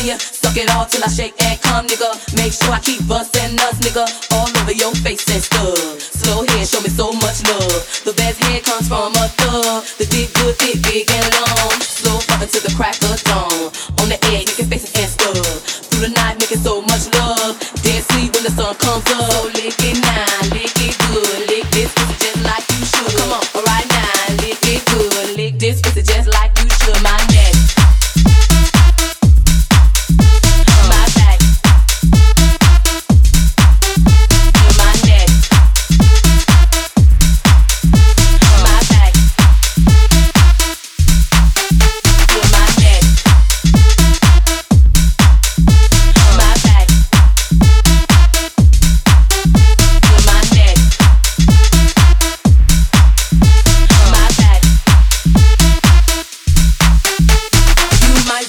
you suck it all till I shake and come, nigga. Make sure I keep busting nuts, nigga, all over your face and stuff. Slow head, show me so much love. The best head comes from a thug. The dick good, thick, big and long. Slow fucking to the crack of dawn. On the edge, making faces and stuff. Through the night, making so much love. Dead sleep when the sun comes up. So lick it now, lick it good, lick this pussy just like you should. Come on, right now, lick it good, lick this pussy just like you should. My neck,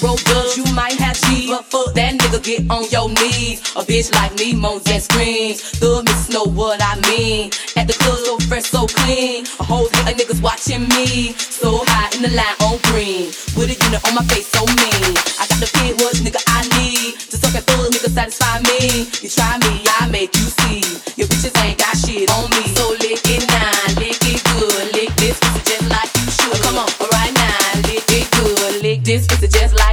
broke you might have cheese. But fuck that nigga, get on your knees. A bitch like me moans and screams. Thug miss know what I mean. At the club, so fresh, so clean. A whole lot of niggas watching me. So high in the line on green. With a unit on my face, so mean. I got the pin, what nigga I need. To suck at thug, nigga, satisfy me. You try me, I make you see. Your bitches ain't got shit on me. So lick it nine, lick it good, lick this pussy just like you should. Come on, alright now, lick it good, lick this pussy just like